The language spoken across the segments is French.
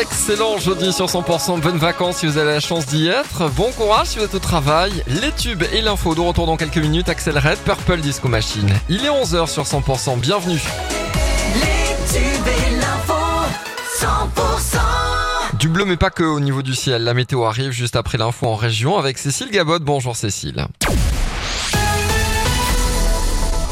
Excellent jeudi sur 100%, bonnes vacances si vous avez la chance d'y être. Bon courage si vous êtes au travail. Les tubes et l'info de retour dans quelques minutes. Axel Red, Purple Disco Machine. Il est 11h sur 100%, bienvenue. Les tubes et l'info 100% Du bleu mais pas que au niveau du ciel. La météo arrive juste après l'info en région avec Cécile Gabot. Bonjour Cécile.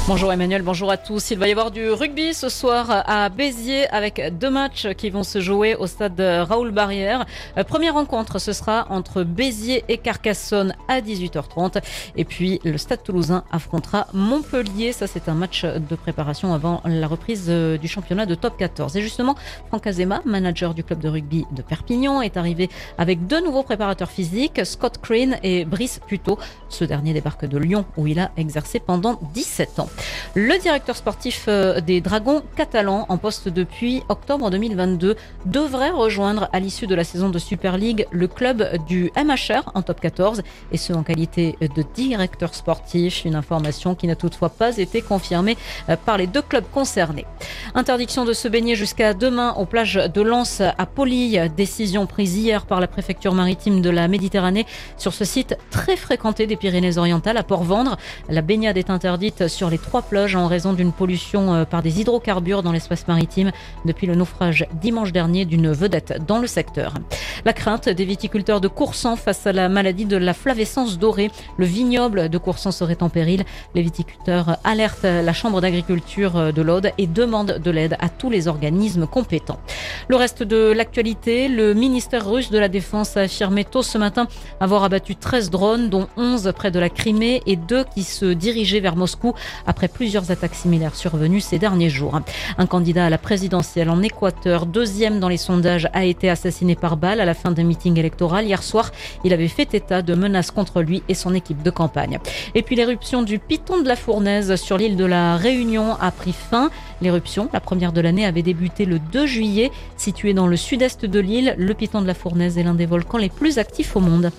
Bonjour Emmanuel, bonjour à tous. Il va y avoir du rugby ce soir à Béziers avec deux matchs qui vont se jouer au stade Raoul Barrière. Euh, Première rencontre, ce sera entre Béziers et Carcassonne à 18h30. Et puis le stade toulousain affrontera Montpellier. Ça, c'est un match de préparation avant la reprise euh, du championnat de top 14. Et justement, Franck Azema, manager du club de rugby de Perpignan, est arrivé avec deux nouveaux préparateurs physiques, Scott Crane et Brice Puto. Ce dernier débarque de Lyon où il a exercé pendant 17 ans. Le directeur sportif euh, des Dragons catalans, en poste depuis octobre 2022, devrait rejoindre à l'issue de la saison de Super League le club du MHR en top 14, et ce en qualité de directeur sportif. Une information qui n'a toutefois pas été confirmée euh, par les deux clubs concernés. Interdiction de se baigner jusqu'à demain aux plages de Lens à Poli. Décision prise hier par la préfecture maritime de la Méditerranée sur ce site très fréquenté des Pyrénées-Orientales à Port-Vendre. La baignade est interdite sur les trois plages en raison d'une pollution euh, par des hydrocarbures dans l'espace maritime depuis le naufrage dimanche dernier d'une vedette dans le secteur. La crainte des viticulteurs de Coursan face à la maladie de la flavescence dorée. Le vignoble de Coursan serait en péril. Les viticulteurs alertent la Chambre d'agriculture de l'Aude et demandent de l'aide à tous les organismes compétents. Le reste de l'actualité, le ministère russe de la Défense a affirmé tôt ce matin avoir abattu 13 drones, dont 11 près de la Crimée et deux qui se dirigeaient vers Moscou après plusieurs attaques similaires survenues ces derniers jours. Un candidat à la présidentielle en Équateur, deuxième dans les sondages, a été assassiné par balle à la fin d'un meeting électoral. Hier soir, il avait fait état de menaces contre lui et son équipe de campagne. Et puis l'éruption du Piton de la Fournaise sur l'île de la Réunion a pris fin. L'éruption, la première de l'année, avait débuté le 2 juillet. Situé dans le sud-est de l'île, le Piton de la Fournaise est l'un des volcans les plus actifs au monde.